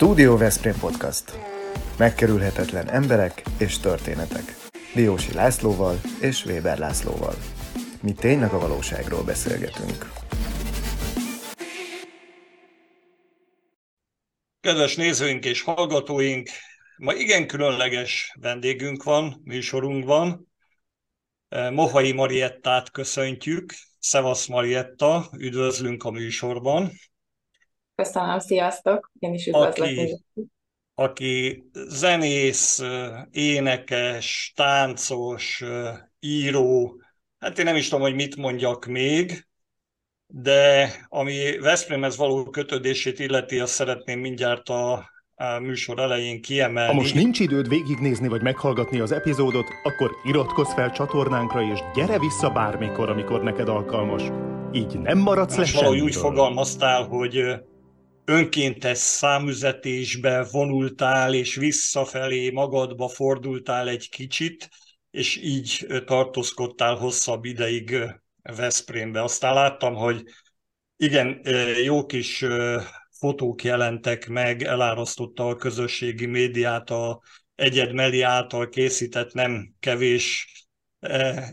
Studio Veszprém Podcast. Megkerülhetetlen emberek és történetek. Diósi Lászlóval és Weber Lászlóval. Mi tényleg a valóságról beszélgetünk. Kedves nézőink és hallgatóink, ma igen különleges vendégünk van, műsorunk van. Mohai Mariettát köszöntjük. Szevasz Marietta, üdvözlünk a műsorban. Köszönöm, sziasztok! Én is üdvözlök. Aki, aki zenész, énekes, táncos, író, hát én nem is tudom, hogy mit mondjak még, de ami Veszprémhez való kötődését illeti, azt szeretném mindjárt a, a műsor elején kiemelni. Ha most nincs időd végignézni vagy meghallgatni az epizódot, akkor iratkozz fel csatornánkra, és gyere vissza bármikor, amikor neked alkalmas. Így nem maradsz le Valahogy úgy fogalmaztál, hogy önkéntes számüzetésbe vonultál, és visszafelé magadba fordultál egy kicsit, és így tartózkodtál hosszabb ideig Veszprémbe. Aztán láttam, hogy igen, jó kis fotók jelentek meg, elárasztotta a közösségi médiát a Egyed Meli által készített nem kevés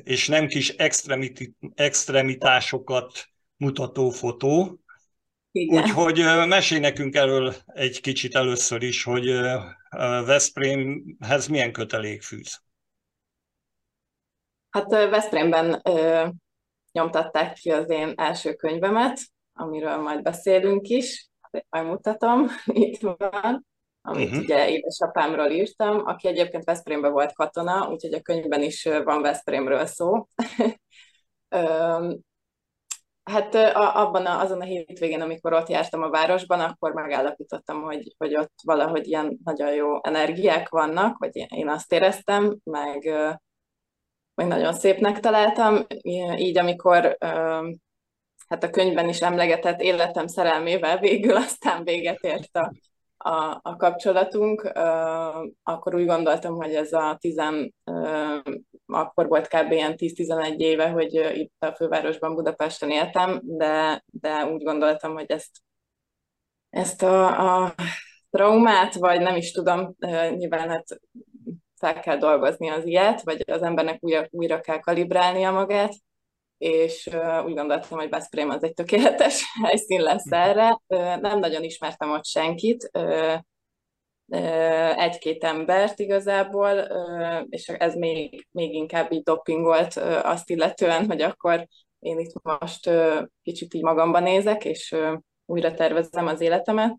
és nem kis extremitásokat mutató fotó. Igen. Úgyhogy mesélj nekünk erről egy kicsit először is, hogy Veszprémhez milyen kötelék fűz. Hát Veszprémben ö, nyomtatták ki az én első könyvemet, amiről majd beszélünk is, majd mutatom, itt van, amit uh-huh. ugye édesapámról írtam, aki egyébként Veszprémben volt katona, úgyhogy a könyvben is van Veszprémről szó. Hát a, abban a, azon a hétvégén, amikor ott jártam a városban, akkor megállapítottam, hogy, hogy ott valahogy ilyen nagyon jó energiák vannak, vagy én azt éreztem, meg, meg nagyon szépnek találtam. Így amikor hát a könyvben is emlegetett életem szerelmével végül aztán véget ért a, a, a kapcsolatunk, akkor úgy gondoltam, hogy ez a tizen, akkor volt kb. ilyen 10-11 éve, hogy itt a fővárosban Budapesten éltem, de, de úgy gondoltam, hogy ezt, ezt a, a traumát, vagy nem is tudom, nyilván hát fel kell dolgozni az ilyet, vagy az embernek újra, újra kell kalibrálnia magát, és úgy gondoltam, hogy Veszprém az egy tökéletes helyszín lesz mhm. erre. Nem nagyon ismertem ott senkit, egy-két embert igazából, és ez még, még inkább így dopingolt azt illetően, hogy akkor én itt most kicsit így magamban nézek, és újra tervezem az életemet.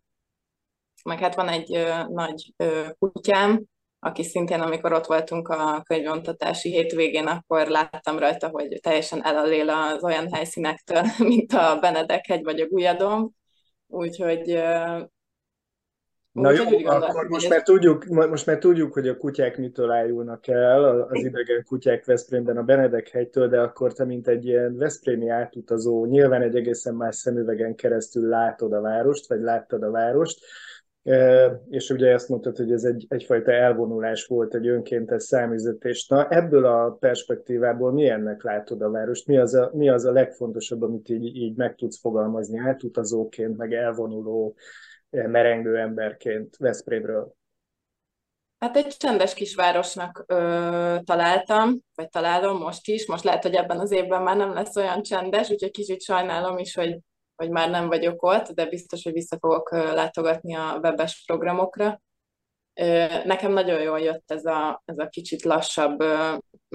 Meg hát van egy nagy kutyám, aki szintén, amikor ott voltunk a könyvontatási hétvégén, akkor láttam rajta, hogy teljesen elalél az olyan helyszínektől, mint a Benedek-hegy vagy a Gulyadom. Úgyhogy Na jó, akkor most már, tudjuk, most már tudjuk, hogy a kutyák mitől ájulnak el, az idegen kutyák Veszprémben a Benedek hegytől, de akkor te, mint egy ilyen Veszprémi átutazó, nyilván egy egészen más szemüvegen keresztül látod a várost, vagy láttad a várost, és ugye ezt mondtad, hogy ez egy, egyfajta elvonulás volt, egy önkéntes számüzetés. Na, ebből a perspektívából milyennek látod a várost? Mi az a, mi az a legfontosabb, amit így, így meg tudsz fogalmazni átutazóként, meg elvonuló, merengő emberként Veszprémről? Hát egy csendes kisvárosnak ö, találtam, vagy találom most is. Most lehet, hogy ebben az évben már nem lesz olyan csendes, úgyhogy kicsit sajnálom is, hogy hogy már nem vagyok ott, de biztos, hogy vissza fogok látogatni a webes programokra. Nekem nagyon jól jött ez a, ez a kicsit lassabb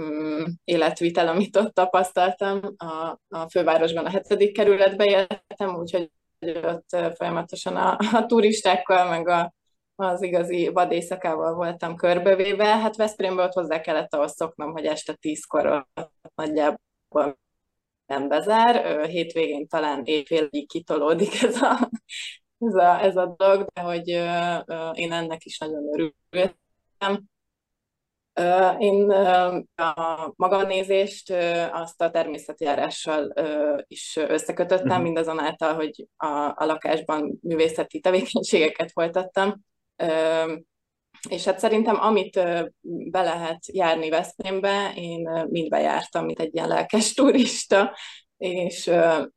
mm, életvitel, amit ott tapasztaltam. A, a fővárosban a hetedik kerületbe éltem, úgyhogy ott folyamatosan a, a turistákkal, meg a, az igazi vadészakával voltam körbevéve. Hát Veszprémbe ott hozzá kellett ahhoz szoknom, hogy este tízkor nagyjából nem bezár, hétvégén talán éjfélig kitolódik ez a, ez a, ez a dolog, de hogy én ennek is nagyon örültem. Én a maganézést azt a természetjárással is összekötöttem, uh-huh. mindazonáltal, hogy a, a lakásban művészeti tevékenységeket folytattam. És hát szerintem, amit be lehet járni Veszprémbe, én mind bejártam, mint egy ilyen lelkes turista, és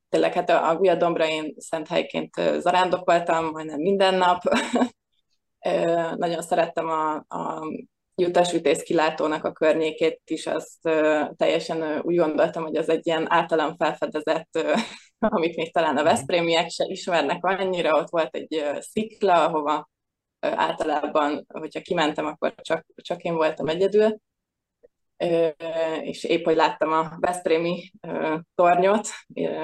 tényleg hát a Gulyaddombra én szent helyként zarándokoltam majdnem minden nap, Nagyon szerettem a, a jutásütész kilátónak a környékét is, azt teljesen úgy gondoltam, hogy az egy ilyen általam felfedezett, amit még talán a mhm. Veszprémiek se ismernek annyira, ott volt egy szikla, ahova általában, hogyha kimentem, akkor csak, csak én voltam egyedül, és épp, hogy láttam a Veszprémi tornyot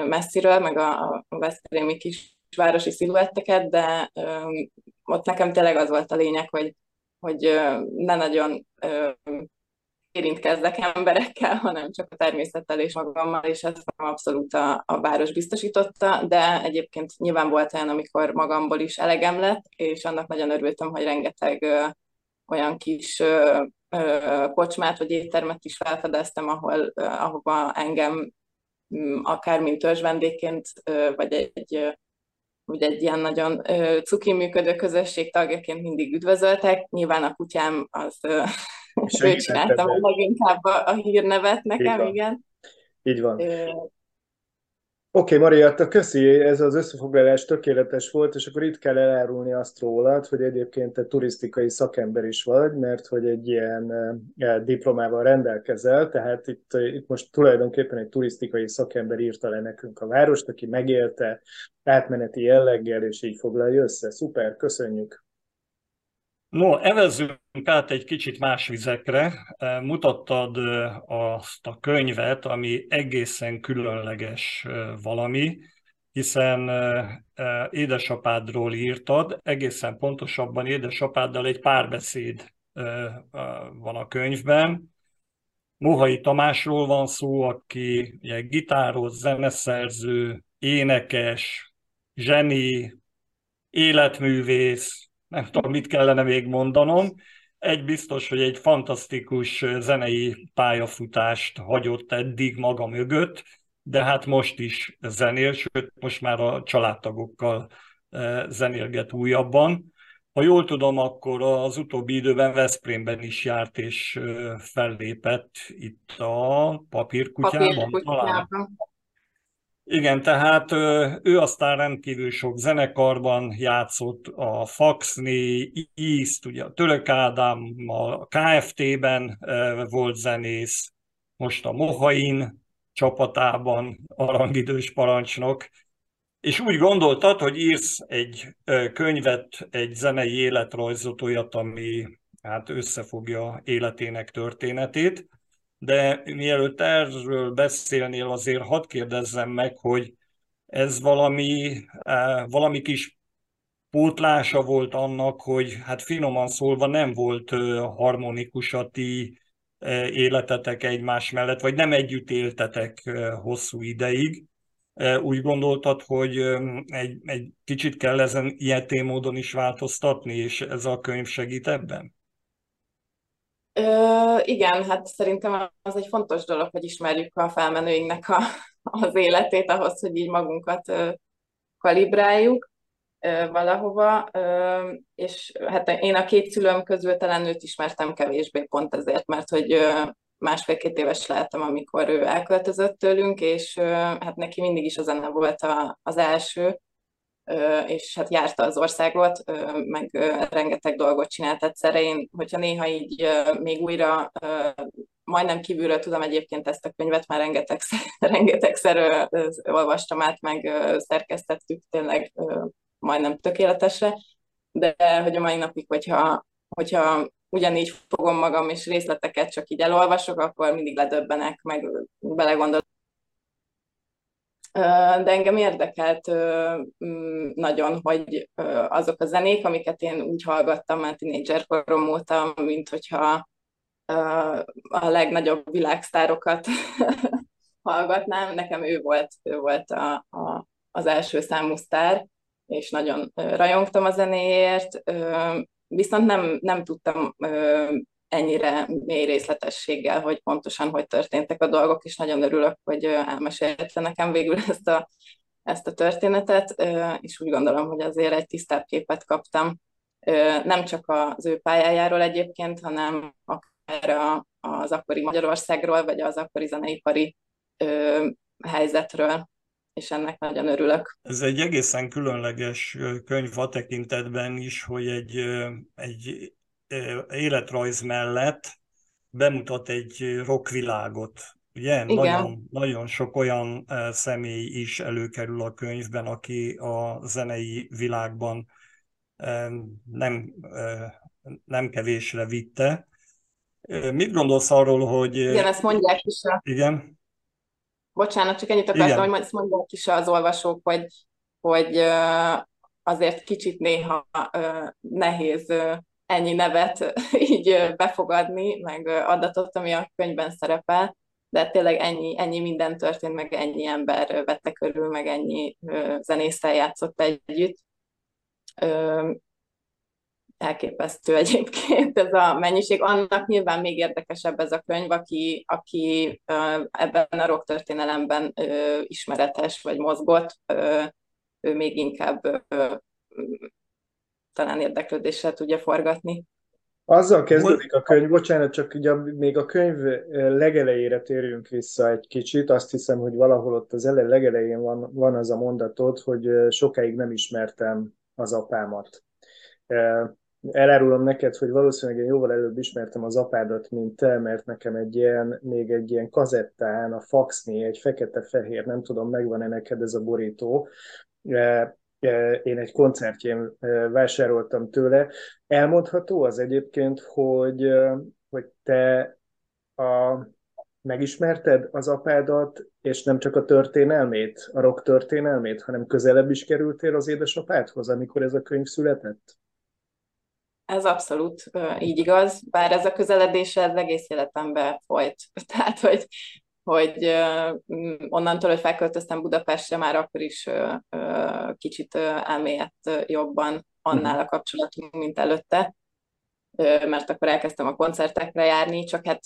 messziről, meg a Veszprémi kis városi sziluetteket, de ott nekem tényleg az volt a lényeg, hogy, hogy ne nagyon érintkezzek emberekkel, hanem csak a természettel és magammal, és ezt abszolút a, a város biztosította, de egyébként nyilván volt olyan, amikor magamból is elegem lett, és annak nagyon örültem, hogy rengeteg ö, olyan kis ö, ö, kocsmát vagy éttermet is felfedeztem, ahol, ö, ahova engem akár mint törzsvendékként, vagy egy, egy ugye egy ilyen nagyon cuki működő közösség tagjaként mindig üdvözöltek. Nyilván a kutyám az ő csináltam a leginkább a, a hírnevet nekem, Így igen. Így van. Oké, okay, Mariatta, köszi, ez az összefoglalás tökéletes volt, és akkor itt kell elárulni azt rólad, hogy egyébként te turisztikai szakember is vagy, mert hogy egy ilyen e, diplomával rendelkezel, tehát itt, itt most tulajdonképpen egy turisztikai szakember írta le nekünk a várost, aki megélte átmeneti jelleggel, és így foglalja össze. Szuper, köszönjük! No, evezzünk át egy kicsit más vizekre. E, mutattad e, azt a könyvet, ami egészen különleges e, valami, hiszen édesapádról írtad, egészen pontosabban édesapáddal egy párbeszéd van a könyvben. Mohai Tamásról van szó, aki ugye, gitáros, zeneszerző, énekes, zseni, életművész, nem tudom, mit kellene még mondanom. Egy biztos, hogy egy fantasztikus zenei pályafutást hagyott eddig maga mögött, de hát most is zenél, sőt, most már a családtagokkal e, zenélget újabban. Ha jól tudom, akkor az utóbbi időben Veszprémben is járt és e, fellépett itt a papírkutyában. papírkutyában. Igen, tehát ő aztán rendkívül sok zenekarban játszott, a Faxni, East, ugye a Török Ádámmal, a KFT-ben volt zenész, most a Mohain csapatában arangidős parancsnok, és úgy gondoltad, hogy írsz egy könyvet, egy zenei életrajzot, olyat, ami hát összefogja életének történetét, de mielőtt erről beszélnél, azért hadd kérdezzem meg, hogy ez valami, eh, valami kis pótlása volt annak, hogy hát finoman szólva nem volt harmonikus a ti életetek egymás mellett, vagy nem együtt éltetek hosszú ideig. Úgy gondoltad, hogy egy, egy kicsit kell ezen ilyen módon is változtatni, és ez a könyv segít ebben? Ö, igen, hát szerintem az egy fontos dolog, hogy ismerjük a felmenőinknek a, az életét ahhoz, hogy így magunkat ö, kalibráljuk ö, valahova, ö, és hát én a két szülőm közül talán őt ismertem kevésbé pont ezért, mert hogy ö, másfél-két éves lehettem, amikor ő elköltözött tőlünk, és ö, hát neki mindig is a zene volt a, az első, és hát járta az országot, meg rengeteg dolgot csinált egyszerre. Én, hogyha néha így még újra majdnem kívülről tudom egyébként ezt a könyvet, már rengetegszer, rengetegszer olvastam át, meg szerkesztettük tényleg majdnem tökéletesre, de hogy a mai napig, hogyha, hogyha ugyanígy fogom magam, és részleteket csak így elolvasok, akkor mindig ledöbbenek, meg belegondolok de engem érdekelt nagyon, hogy azok a zenék, amiket én úgy hallgattam már tínédzser korom óta, mint hogyha a legnagyobb világsztárokat hallgatnám. Nekem ő volt, ő volt a, a, az első számú sztár, és nagyon rajongtam a zenéért, viszont nem, nem tudtam ennyire mély részletességgel, hogy pontosan hogy történtek a dolgok, és nagyon örülök, hogy elmesélte nekem végül ezt a, ezt a történetet, és úgy gondolom, hogy azért egy tisztább képet kaptam, nem csak az ő pályájáról egyébként, hanem akár az akkori Magyarországról, vagy az akkori zeneipari helyzetről. és ennek nagyon örülök. Ez egy egészen különleges könyv a tekintetben is, hogy egy, egy életrajz mellett bemutat egy rockvilágot. Ugye? Igen. Nagyon, nagyon sok olyan személy is előkerül a könyvben, aki a zenei világban nem, nem kevésre vitte. Mit gondolsz arról, hogy... Igen, ezt mondják is. A... Igen? Bocsánat, csak ennyit akartam, Igen. hogy ezt mondják is az olvasók, hogy, hogy azért kicsit néha nehéz ennyi nevet így befogadni, meg adatot, ami a könyvben szerepel, de tényleg ennyi, ennyi minden történt, meg ennyi ember vette körül, meg ennyi zenésszel játszott együtt elképesztő egyébként ez a mennyiség. Annak nyilván még érdekesebb ez a könyv, aki, aki ebben a rock történelemben ismeretes vagy mozgott, ő még inkább talán érdeklődéssel tudja forgatni. Azzal kezdődik a könyv, bocsánat, csak ugye még a könyv legelejére térjünk vissza egy kicsit. Azt hiszem, hogy valahol ott az ele legelején van, van az a mondatod, hogy sokáig nem ismertem az apámat elárulom neked, hogy valószínűleg én jóval előbb ismertem az apádat, mint te, mert nekem egy ilyen, még egy ilyen kazettán, a Faxni, egy fekete-fehér, nem tudom, megvan-e neked ez a borító, én egy koncertjén vásároltam tőle. Elmondható az egyébként, hogy, hogy te a, megismerted az apádat, és nem csak a történelmét, a rock történelmét, hanem közelebb is kerültél az édesapádhoz, amikor ez a könyv született? Ez abszolút így igaz, bár ez a közeledés ez egész életemben folyt. Tehát, hogy, hogy onnantól, hogy felköltöztem Budapestre, már akkor is kicsit elmélyedt jobban annál a kapcsolatunk, mint előtte. Mert akkor elkezdtem a koncertekre járni, csak hát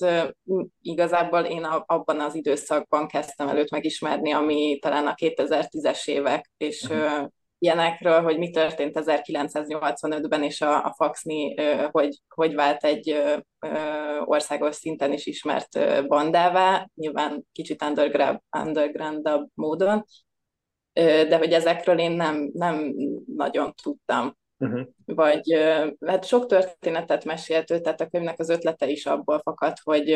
igazából én abban az időszakban kezdtem előtt megismerni, ami talán a 2010-es évek, és uh-huh ilyenekről, hogy mi történt 1985-ben, és a, a Faxni hogy, hogy vált egy országos szinten is ismert bandává, nyilván kicsit underground, underground módon, de hogy ezekről én nem, nem nagyon tudtam. Uh-huh. Vagy hát sok történetet mesélt ő, tehát a könyvnek az ötlete is abból fakad, hogy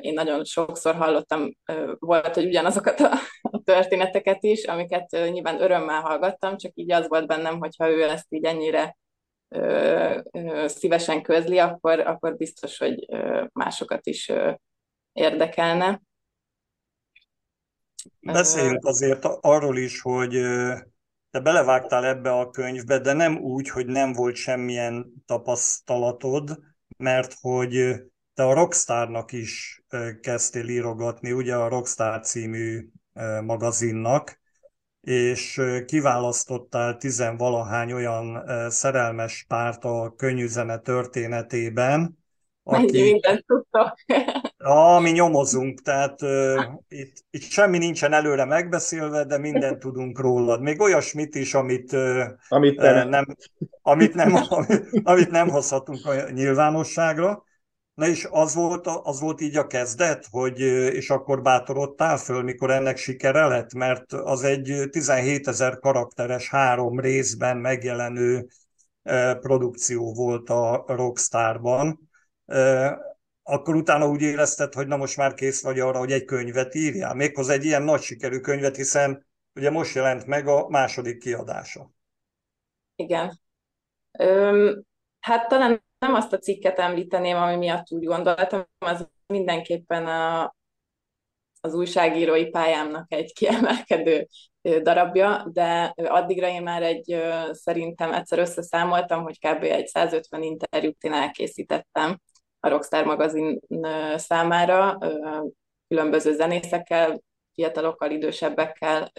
én nagyon sokszor hallottam, volt, hogy ugyanazokat a, a történeteket is, amiket nyilván örömmel hallgattam, csak így az volt bennem, hogyha ő ezt így ennyire szívesen közli, akkor, akkor biztos, hogy másokat is érdekelne. Beszéljünk azért arról is, hogy te belevágtál ebbe a könyvbe, de nem úgy, hogy nem volt semmilyen tapasztalatod, mert hogy te a Rockstarnak is kezdtél írogatni, ugye a Rockstar című magazinnak, és kiválasztottál tizenvalahány olyan szerelmes párt a könnyűzene történetében, Mennyi mindent tudtok. Ja, mi nyomozunk, tehát uh, itt, itt semmi nincsen előre megbeszélve, de mindent tudunk rólad. Még olyasmit is, amit, uh, amit, uh, nem, amit, nem, amit, amit nem hozhatunk a nyilvánosságra. Na és az volt, az volt így a kezdet, hogy és akkor bátorodtál föl, mikor ennek sikere lett, mert az egy 17 ezer karakteres három részben megjelenő produkció volt a Rockstarban akkor utána úgy érezted, hogy na most már kész vagy arra, hogy egy könyvet írjál. Méghozzá egy ilyen nagy sikerű könyvet, hiszen ugye most jelent meg a második kiadása. Igen. Öm, hát talán nem azt a cikket említeném, ami miatt úgy gondoltam, az mindenképpen a, az újságírói pályámnak egy kiemelkedő darabja, de addigra én már egy, szerintem egyszer összeszámoltam, hogy kb. egy 150 interjút én elkészítettem, a Rockstar magazin számára, különböző zenészekkel, fiatalokkal, idősebbekkel,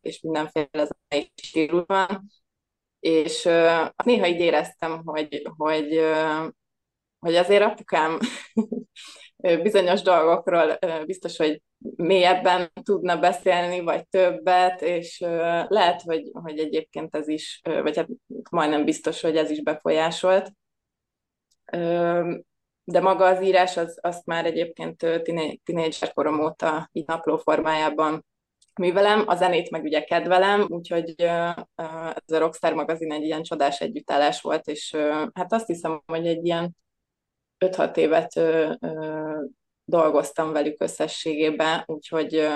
és mindenféle zenei stílusban. És néha így éreztem, hogy, hogy, hogy azért apukám bizonyos dolgokról biztos, hogy mélyebben tudna beszélni, vagy többet, és lehet, hogy, hogy egyébként ez is, vagy hát majdnem biztos, hogy ez is befolyásolt de maga az írás, az, azt már egyébként tinédzser korom óta így napló formájában művelem, a zenét meg ugye kedvelem, úgyhogy ez a Rockstar magazin egy ilyen csodás együttállás volt, és hát azt hiszem, hogy egy ilyen 5-6 évet dolgoztam velük összességében, úgyhogy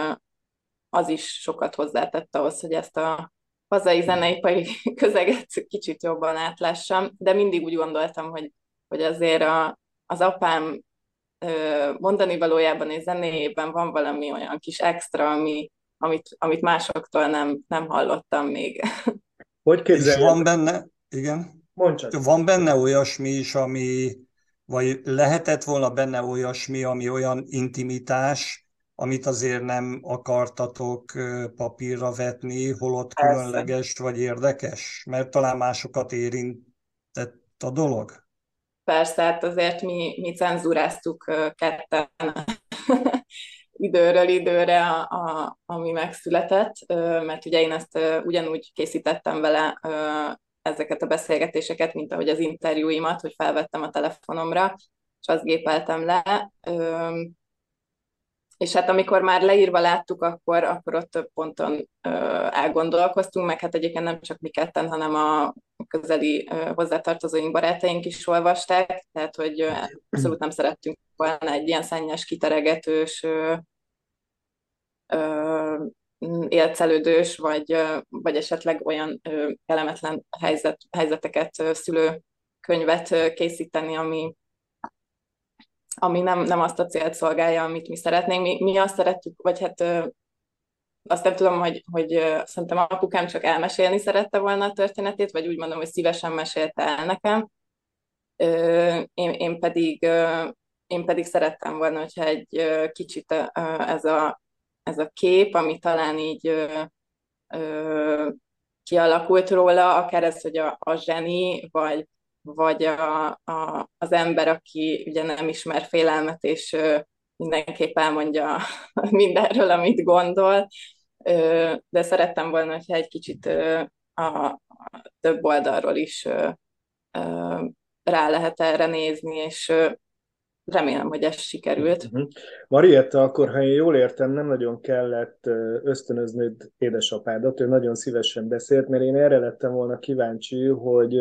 az is sokat hozzátett ahhoz, hogy ezt a hazai zeneipari közeget kicsit jobban átlássam, de mindig úgy gondoltam, hogy, hogy azért a, az apám mondani valójában és zenéjében van valami olyan kis extra, ami, amit, amit másoktól nem, nem hallottam még. Hogy képzeljed? van benne, igen. Van benne olyasmi is, ami, vagy lehetett volna benne olyasmi, ami olyan intimitás, amit azért nem akartatok papírra vetni, holott Persze. különleges vagy érdekes? Mert talán másokat érintett a dolog? Persze, hát azért mi, mi cenzúráztuk ketten időről időre, a, a, ami megszületett, mert ugye én ezt ugyanúgy készítettem vele ezeket a beszélgetéseket, mint ahogy az interjúimat, hogy felvettem a telefonomra, és azt gépeltem le. És hát amikor már leírva láttuk, akkor, akkor ott több ponton elgondolkoztunk, meg hát egyébként nem csak mi ketten, hanem a közeli hozzátartozóink, barátaink is olvasták, tehát hogy abszolút nem szerettünk volna egy ilyen szennyes, kiteregetős, élcelődős, vagy, vagy esetleg olyan kellemetlen helyzet, helyzeteket szülő könyvet készíteni, ami, ami nem, nem azt a célt szolgálja, amit mi szeretnénk. Mi, mi azt szerettük, vagy hát azt nem tudom, hogy, hogy szerintem apukám csak elmesélni szerette volna a történetét, vagy úgy mondom, hogy szívesen mesélte el nekem. Én, én, pedig, én pedig szerettem volna, hogyha egy kicsit ez a, ez a kép, ami talán így kialakult róla, akár ez, hogy a, a zseni, vagy, vagy a, a, az ember, aki ugye nem ismer félelmet, és mindenképp elmondja mindenről, amit gondol, de szerettem volna, hogyha egy kicsit a, több oldalról is rá lehet erre nézni, és remélem, hogy ez sikerült. Uh-huh. Marietta, akkor ha én jól értem, nem nagyon kellett ösztönöznöd édesapádat, ő nagyon szívesen beszélt, mert én erre lettem volna kíváncsi, hogy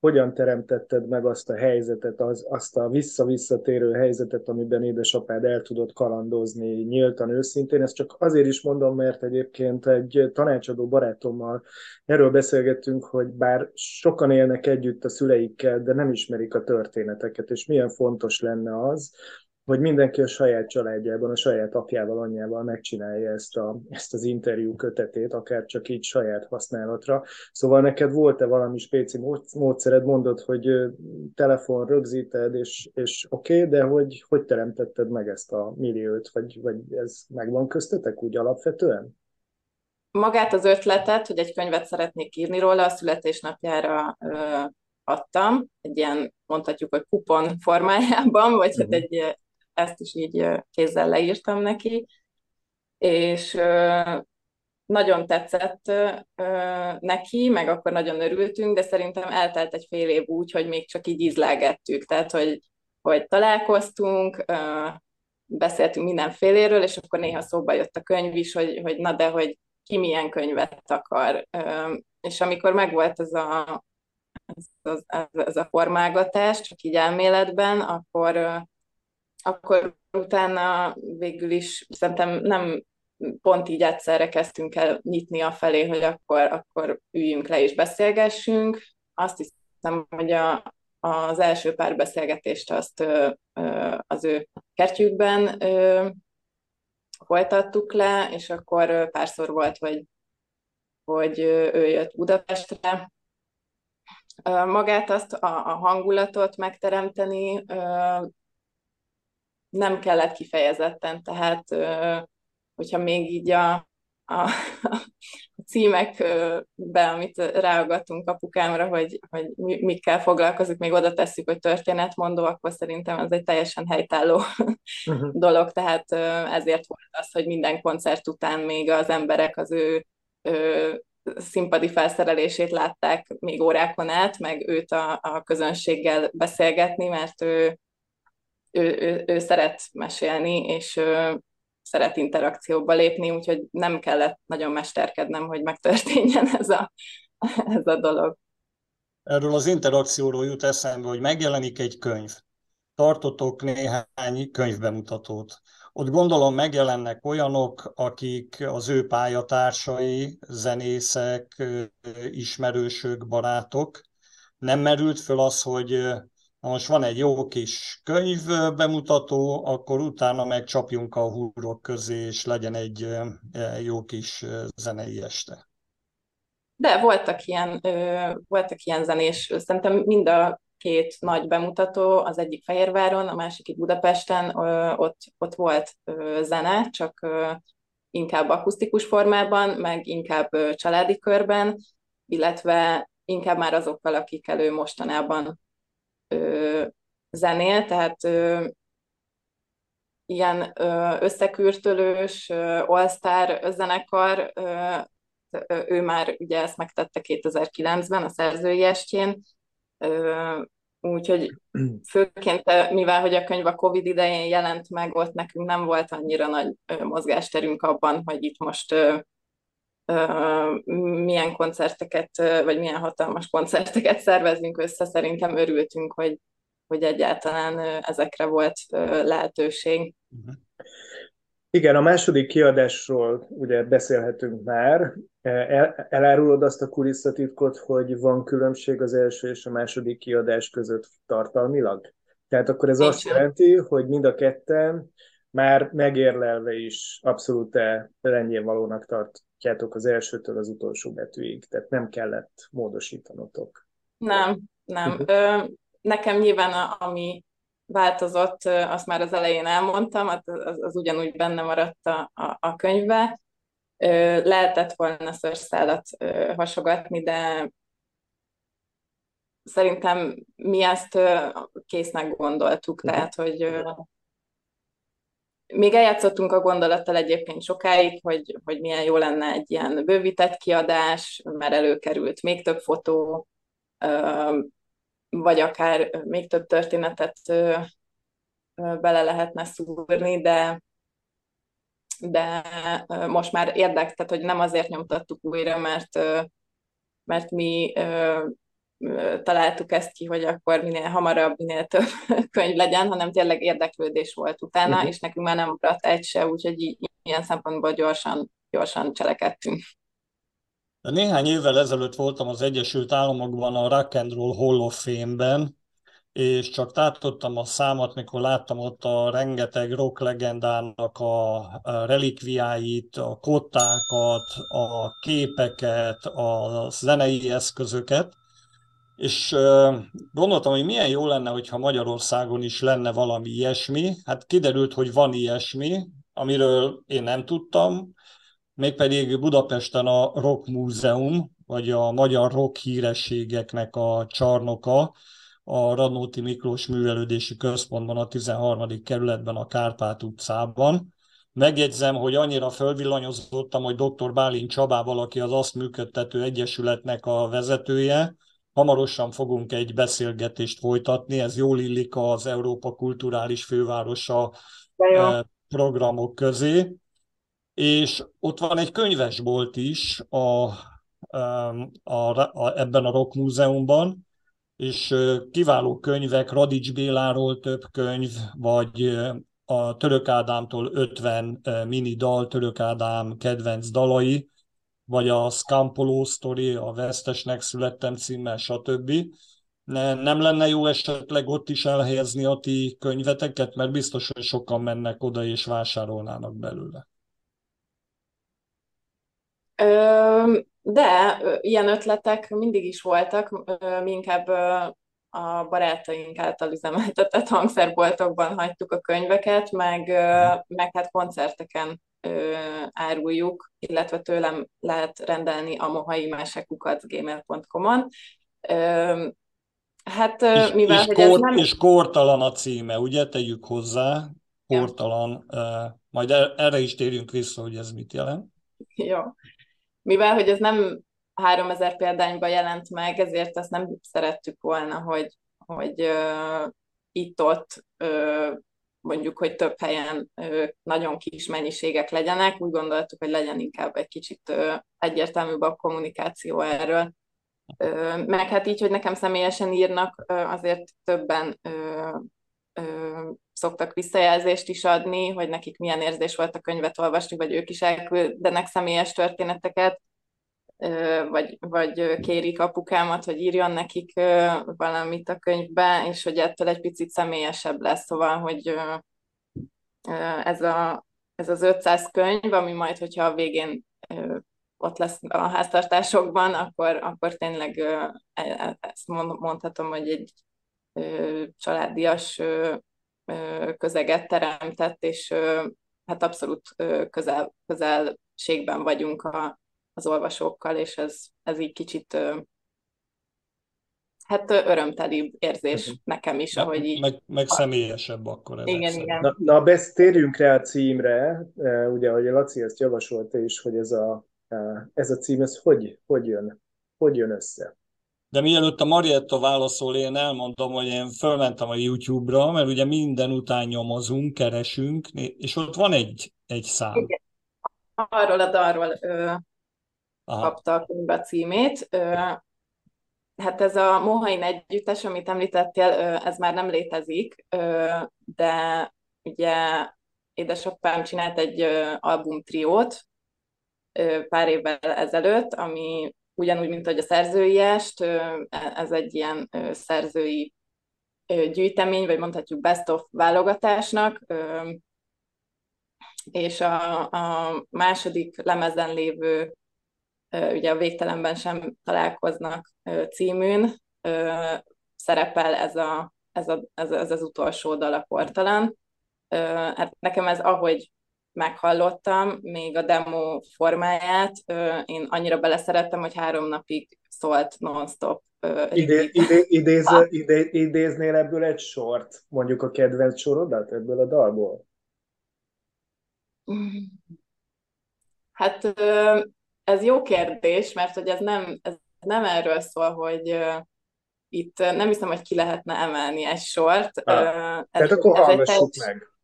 hogyan teremtetted meg azt a helyzetet, az, azt a vissza-visszatérő helyzetet, amiben édesapád el tudott kalandozni nyíltan, őszintén. Ezt csak azért is mondom, mert egyébként egy tanácsadó barátommal erről beszélgettünk, hogy bár sokan élnek együtt a szüleikkel, de nem ismerik a történeteket, és milyen fontos lenne az, hogy mindenki a saját családjában, a saját apjával, anyjával megcsinálja ezt, a, ezt az interjú kötetét, akár csak így saját használatra. Szóval neked volt-e valami spéci módszered, mondod, hogy telefon rögzíted, és, és oké, okay, de hogy, hogy teremtetted meg ezt a milliót, vagy, vagy ez megvan köztetek úgy alapvetően? Magát az ötletet, hogy egy könyvet szeretnék írni róla, a születésnapjára adtam, egy ilyen mondhatjuk, hogy kupon formájában, vagy hát mhm. egy, ezt is így kézzel leírtam neki, és nagyon tetszett neki, meg akkor nagyon örültünk, de szerintem eltelt egy fél év úgy, hogy még csak így ízlelgettük, tehát hogy, hogy találkoztunk, beszéltünk mindenféléről, és akkor néha szóba jött a könyv is, hogy, hogy na de, hogy ki milyen könyvet akar. És amikor megvolt ez a, ez, ez, ez a formálgatás, csak így elméletben, akkor, akkor utána végül is szerintem nem pont így egyszerre kezdtünk el nyitni a felé, hogy akkor, akkor üljünk le és beszélgessünk. Azt hiszem, hogy a, az első pár beszélgetést azt az ő kertjükben folytattuk le, és akkor párszor volt, hogy, hogy ő jött Budapestre, magát azt, a, a hangulatot megteremteni nem kellett kifejezetten, tehát hogyha még így a, a, a címekbe, amit ráagatunk apukámra, hogy, hogy mikkel foglalkozik, még oda tesszük, hogy történetmondó, akkor szerintem ez egy teljesen helytálló uh-huh. dolog, tehát ezért volt az, hogy minden koncert után még az emberek az ő, ő színpadi felszerelését látták még órákon át, meg őt a, a közönséggel beszélgetni, mert ő, ő, ő, ő szeret mesélni, és, szeret interakcióba lépni, úgyhogy nem kellett nagyon mesterkednem, hogy megtörténjen ez a, ez a dolog. Erről az interakcióról jut eszembe, hogy megjelenik egy könyv. Tartotok néhány könyvbemutatót. Ott gondolom megjelennek olyanok, akik az ő pályatársai, zenészek, ismerősök, barátok. Nem merült föl az, hogy na most van egy jó kis könyv bemutató, akkor utána megcsapjunk a húrok közé, és legyen egy jó kis zenei este. De voltak ilyen, voltak ilyen zenés, szerintem mind a két nagy bemutató, az egyik Fehérváron, a másik itt Budapesten, ott, ott volt zene, csak inkább akusztikus formában, meg inkább családi körben, illetve inkább már azokkal, akik elő mostanában zenél, tehát ilyen összekürtölős all-star zenekar, ő már ugye ezt megtette 2009-ben a szerzői estjén, Úgyhogy főként, mivel hogy a könyv a Covid idején jelent meg, ott nekünk nem volt annyira nagy mozgásterünk abban, hogy itt most milyen koncerteket, vagy milyen hatalmas koncerteket szervezünk össze. Szerintem örültünk, hogy, hogy egyáltalán ezekre volt lehetőség. Uh-huh. Igen, a második kiadásról ugye beszélhetünk már. El, elárulod azt a kulisszatitkot, hogy van különbség az első és a második kiadás között tartalmilag? Tehát akkor ez azt jelenti, hogy mind a ketten már megérlelve is abszolút rendjén valónak tartjátok az elsőtől az utolsó betűig, tehát nem kellett módosítanotok. Nem, nem. Ö, nekem nyilván a, ami változott, azt már az elején elmondtam, az, az, az ugyanúgy benne maradt a, a, a könyvbe. Lehetett volna szőrszálat hasogatni, de szerintem mi ezt késznek gondoltuk, mhm. tehát, hogy még eljátszottunk a gondolattal egyébként sokáig, hogy, hogy milyen jó lenne egy ilyen bővített kiadás, mert előkerült még több fotó, vagy akár még több történetet bele lehetne szúrni, de de most már érdek, tehát hogy nem azért nyomtattuk újra, mert, mert mi találtuk ezt ki, hogy akkor minél hamarabb, minél több könyv legyen, hanem tényleg érdeklődés volt utána, uh-huh. és nekünk már nem maradt egy se, úgyhogy ilyen szempontból gyorsan, gyorsan cselekedtünk. Néhány évvel ezelőtt voltam az Egyesült Államokban a Rock and Roll Hall of Fame-ben, és csak tátottam a számat, mikor láttam ott a rengeteg rock legendának a relikviáit, a kottákat, a képeket, a zenei eszközöket, és gondoltam, hogy milyen jó lenne, hogyha Magyarországon is lenne valami ilyesmi. Hát kiderült, hogy van ilyesmi, amiről én nem tudtam, mégpedig Budapesten a Rock Múzeum, vagy a magyar rock hírességeknek a csarnoka, a Radnóti Miklós Művelődési Központban, a 13. kerületben, a Kárpát utcában. Megjegyzem, hogy annyira fölvillanyozottam, hogy dr. Bálint Csabával, aki az azt működtető egyesületnek a vezetője, hamarosan fogunk egy beszélgetést folytatni, ez jól illik az Európa Kulturális Fővárosa eh, programok közé és ott van egy könyvesbolt is a, a, a, ebben a Rock Múzeumban, és kiváló könyvek, Radics Béláról több könyv, vagy a Török Ádámtól 50 mini dal, Török Ádám kedvenc dalai, vagy a Scampolo Story, a Vesztesnek születtem címmel, stb. Ne, nem lenne jó esetleg ott is elhelyezni a ti könyveteket, mert biztos, hogy sokan mennek oda és vásárolnának belőle. De ilyen ötletek mindig is voltak, mi inkább a barátaink által üzemeltetett hangszerboltokban hagytuk a könyveket, meg, meg hát koncerteken áruljuk, illetve tőlem lehet rendelni a mohai gmail.com-on. Hát és, mivel, és, hogy kor, ez nem... és kortalan a címe, ugye? Tegyük hozzá, kortalan. Ja. Majd erre is térjünk vissza, hogy ez mit jelent. Jó mivel hogy ez nem 3000 példányban jelent meg, ezért ezt nem szerettük volna, hogy, hogy uh, itt-ott uh, mondjuk, hogy több helyen nagyon kis mennyiségek legyenek, úgy gondoltuk, hogy legyen inkább egy kicsit egyértelműbb a kommunikáció erről. Meg hát így, hogy nekem személyesen írnak, azért többen szoktak visszajelzést is adni, hogy nekik milyen érzés volt a könyvet olvasni, vagy ők is elküldenek személyes történeteket, vagy, vagy kérik apukámat, hogy írjon nekik valamit a könyvbe, és hogy ettől egy picit személyesebb lesz, szóval, hogy ez, a, ez az 500 könyv, ami majd, hogyha a végén ott lesz a háztartásokban, akkor, akkor tényleg e, e, ezt mondhatom, hogy egy családias közeget teremtett, és hát abszolút közel, közelségben vagyunk a, az olvasókkal, és ez, ez így kicsit hát örömtelibb érzés uh-huh. nekem is, ahogy így. Meg, meg személyesebb akkor. Igen, igen. Na, na besz, térjünk rá a címre, ugye, ahogy a Laci ezt javasolta is, hogy ez a, ez a cím, ez hogy, hogy, jön, hogy jön össze? De mielőtt a Marietta válaszol, én elmondom, hogy én fölmentem a YouTube-ra, mert ugye minden után nyomozunk, keresünk, és ott van egy, egy szám. Igen. Arról a dalról ö, kapta a könyv a címét. Ö, hát ez a Mohain együttes, amit említettél, ö, ez már nem létezik, ö, de ugye édesapám csinált egy ö, albumtriót ö, pár évvel ezelőtt, ami ugyanúgy, mint hogy a szerzőiest, ez egy ilyen szerzői gyűjtemény, vagy mondhatjuk best of válogatásnak, és a, a második lemezen lévő, ugye a Végtelenben sem találkoznak címűn, szerepel ez, a, ez, a, ez, ez az utolsó dal a portalan. Hát nekem ez ahogy meghallottam, még a demo formáját, én annyira beleszerettem, hogy három napig szólt non-stop. Idé, idé, idéz, idé, idéznél ebből egy sort, mondjuk a kedvenc sorodat ebből a dalból? Hát ez jó kérdés, mert hogy ez nem, ez nem erről szól, hogy itt nem hiszem, hogy ki lehetne emelni egy sort. Ah, ez, tehát akkor ez egy meg.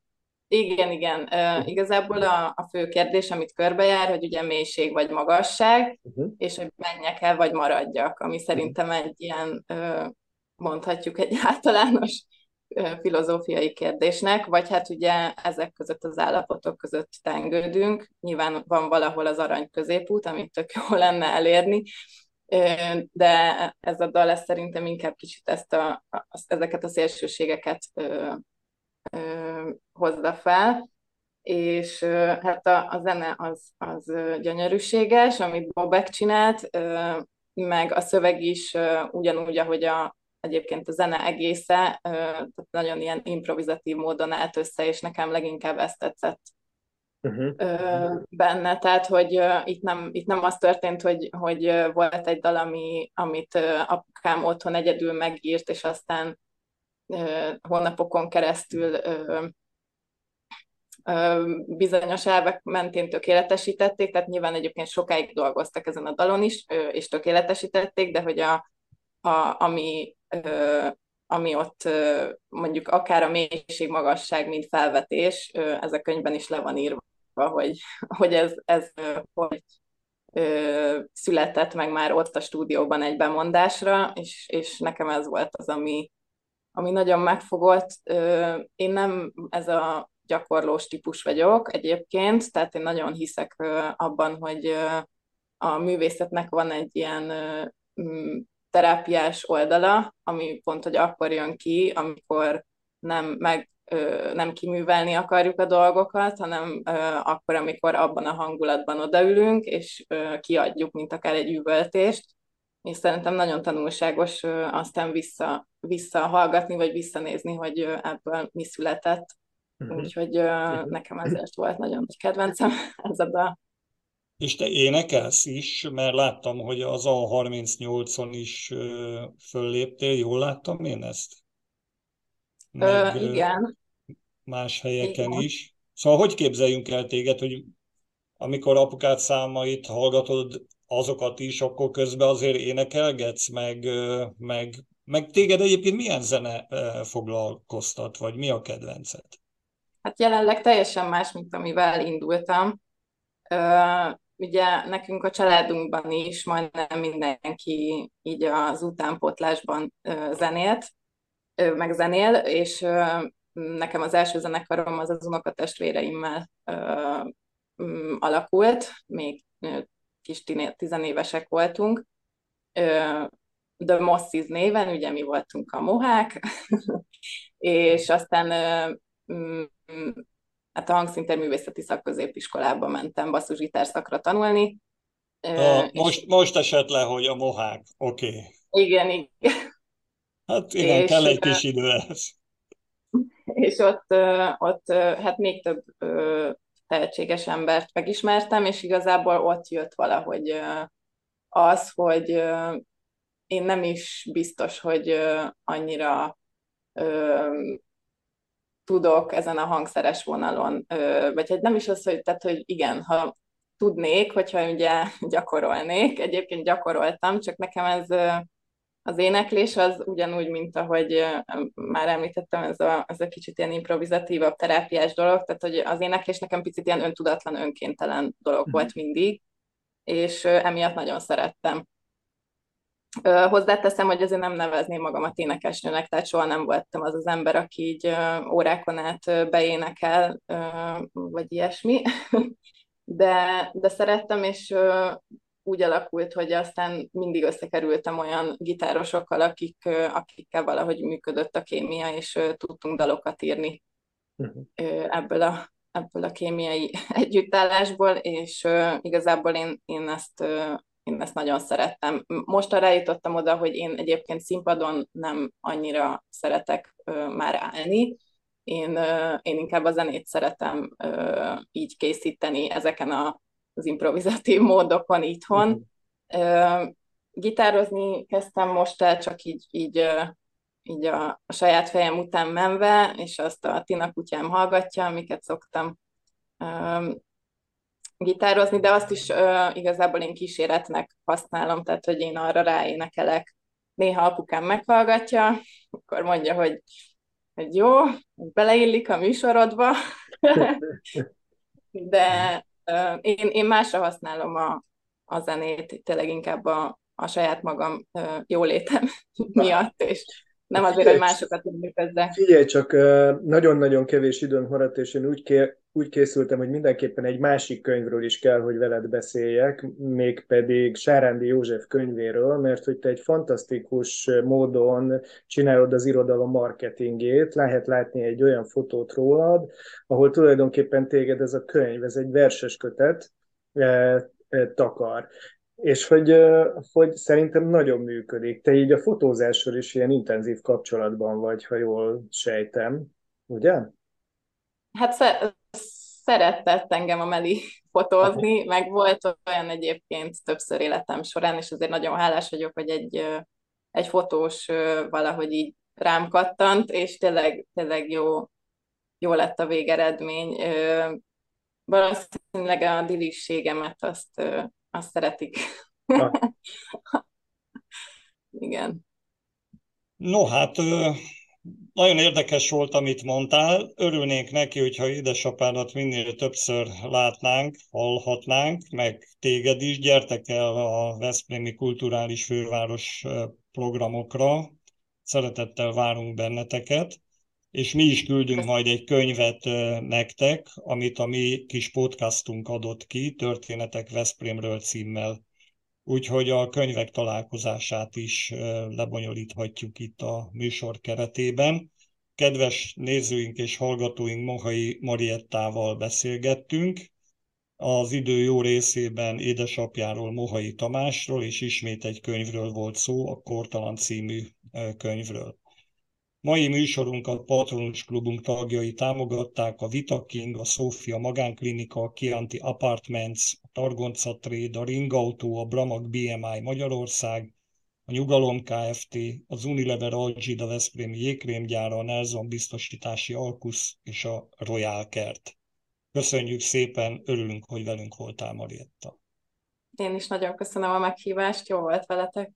Igen, igen. Uh, igazából a, a fő kérdés, amit körbejár, hogy ugye mélység vagy magasság, uh-huh. és hogy menjek el, vagy maradjak, ami szerintem egy ilyen, uh, mondhatjuk egy általános uh, filozófiai kérdésnek, vagy hát ugye ezek között az állapotok között tengődünk. Nyilván van valahol az arany középút, amit tök jó lenne elérni, de ez a dal ez szerintem inkább kicsit ezt a, ezeket a szélsőségeket hozza fel, és hát a, a zene az, az gyönyörűséges, amit Bobek csinált, meg a szöveg is ugyanúgy, ahogy a, egyébként a zene egésze, tehát nagyon ilyen improvizatív módon állt össze, és nekem leginkább ezt tetszett uh-huh. benne. Tehát, hogy itt nem, itt nem az történt, hogy, hogy volt egy dal, ami, amit apukám otthon egyedül megírt, és aztán hónapokon keresztül bizonyos elvek mentén tökéletesítették, tehát nyilván egyébként sokáig dolgoztak ezen a dalon is, és tökéletesítették, de hogy a, a, ami, ami ott mondjuk akár a mélység, magasság, mint felvetés, ez a könyvben is le van írva, hogy, hogy ez, ez hogy született meg már ott a stúdióban egy bemondásra, és, és nekem ez volt az, ami, ami nagyon megfogott. Én nem ez a gyakorlós típus vagyok egyébként, tehát én nagyon hiszek abban, hogy a művészetnek van egy ilyen terápiás oldala, ami pont, hogy akkor jön ki, amikor nem meg nem kiművelni akarjuk a dolgokat, hanem akkor, amikor abban a hangulatban odaülünk, és kiadjuk, mint akár egy üvöltést, és szerintem nagyon tanulságos aztán vissza, visszahallgatni, vagy visszanézni, hogy ebből mi született. Uh-huh. Úgyhogy uh, nekem ezért volt nagyon nagy kedvencem ez a dal. És te énekelsz is, mert láttam, hogy az A38-on is fölléptél, jól láttam én ezt? Meg, uh, igen. Más helyeken igen. is. Szóval hogy képzeljünk el téged, hogy amikor apukát számait hallgatod, azokat is, akkor közben azért énekelgetsz, meg, meg, meg téged egyébként milyen zene foglalkoztat, vagy mi a kedvenced? Hát jelenleg teljesen más, mint amivel indultam. Ugye nekünk a családunkban is majdnem mindenki így az utánpótlásban zenélt, meg zenél, és nekem az első zenekarom az az unokatestvéreimmel alakult, még kis tizenévesek voltunk, The Mossis néven, ugye mi voltunk a mohák, és aztán hát a hangszinterművészeti szakközépiskolába mentem basszusgitár szakra tanulni. A, most, most esett le, hogy a mohák, oké. Okay. Igen, igen. Hát igen, és, kell egy kis idő ez. És ott, ott hát még több tehetséges embert megismertem, és igazából ott jött valahogy az, hogy én nem is biztos, hogy annyira tudok ezen a hangszeres vonalon, vagy hát nem is az, hogy, tehát, hogy igen, ha tudnék, hogyha ugye gyakorolnék, egyébként gyakoroltam, csak nekem ez az éneklés az ugyanúgy, mint ahogy már említettem, ez a, ez a kicsit ilyen improvizatívabb, terápiás dolog, tehát hogy az éneklés nekem picit ilyen öntudatlan, önkéntelen dolog volt mhm. mindig, és emiatt nagyon szerettem. Hozzáteszem, hogy azért nem nevezném magamat énekesnőnek, tehát soha nem voltam az az ember, aki így órákon át beénekel, vagy ilyesmi. De, de szerettem, és úgy alakult, hogy aztán mindig összekerültem olyan gitárosokkal, akik, akikkel valahogy működött a kémia, és tudtunk dalokat írni uh-huh. ebből a, ebből a kémiai együttállásból, és igazából én, én ezt én ezt nagyon szerettem. Most arra jutottam oda, hogy én egyébként színpadon nem annyira szeretek már állni, én, én inkább a zenét szeretem így készíteni ezeken a, az improvizatív módokon itthon. Uh-huh. Gitározni kezdtem most el, csak így, így, így a, a saját fejem után menve, és azt a Tina kutyám hallgatja, amiket szoktam gitározni, de azt is uh, igazából én kíséretnek használom, tehát hogy én arra ráénekelek. Néha apukám meghallgatja, akkor mondja, hogy, hogy jó, beleillik a műsorodba, de én, én másra használom a, a zenét, tényleg inkább a, a saját magam jólétem miatt, és nem azért, hogy másokat működve. Figyelj, csak nagyon-nagyon kevés időn maradt, és én úgy, ké, úgy készültem, hogy mindenképpen egy másik könyvről is kell, hogy veled beszéljek, mégpedig Sárándi József könyvéről, mert hogy te egy fantasztikus módon csinálod az irodalom marketingét, lehet látni egy olyan fotót rólad, ahol tulajdonképpen téged ez a könyv, ez egy verses kötet, takar és hogy, hogy szerintem nagyon működik. Te így a fotózással is ilyen intenzív kapcsolatban vagy, ha jól sejtem, ugye? Hát szeretett engem a Meli fotózni, meg volt olyan egyébként többször életem során, és azért nagyon hálás vagyok, hogy egy, egy fotós valahogy így rám kattant, és tényleg, tényleg jó, jó lett a végeredmény. Valószínűleg a dilisségemet azt azt szeretik. Igen. No, hát nagyon érdekes volt, amit mondtál. Örülnénk neki, hogyha édesapádat minél többször látnánk, hallhatnánk, meg téged is. Gyertek el a Veszprémi Kulturális Főváros programokra. Szeretettel várunk benneteket és mi is küldünk majd egy könyvet nektek, amit a mi kis podcastunk adott ki, Történetek Veszprémről címmel. Úgyhogy a könyvek találkozását is lebonyolíthatjuk itt a műsor keretében. Kedves nézőink és hallgatóink Mohai Mariettával beszélgettünk, az idő jó részében édesapjáról, Mohai Tamásról, és ismét egy könyvről volt szó, a Kortalan című könyvről. Mai műsorunkat Patronus Klubunk tagjai támogatták a Vitaking, a Sofia Magánklinika, a Kianti Apartments, a Targonca Trade, a Ringautó, a Bramag BMI Magyarország, a Nyugalom Kft., az Unilever Algida Veszprémi jégkrémgyára, a Nelson Biztosítási Alkusz és a Royal Kert. Köszönjük szépen, örülünk, hogy velünk voltál, Marietta. Én is nagyon köszönöm a meghívást, jó volt veletek.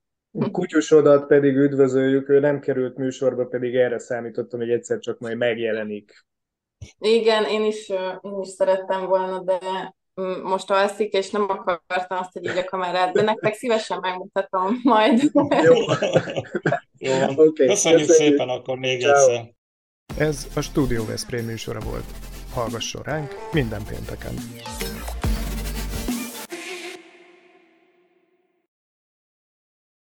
Kutyusodat pedig üdvözöljük, ő nem került műsorba, pedig erre számítottam, hogy egyszer csak majd megjelenik. Igen, én is, én is szerettem volna, de most alszik, és nem akartam azt, hogy így a kamerát, de nektek szívesen megmutatom majd. Jó. Jó. Okay. Köszönjük, Köszönjük szépen akkor még Ciao. egyszer. Ez a Studio Veszprém műsora volt. Hallgasson ránk minden pénteken!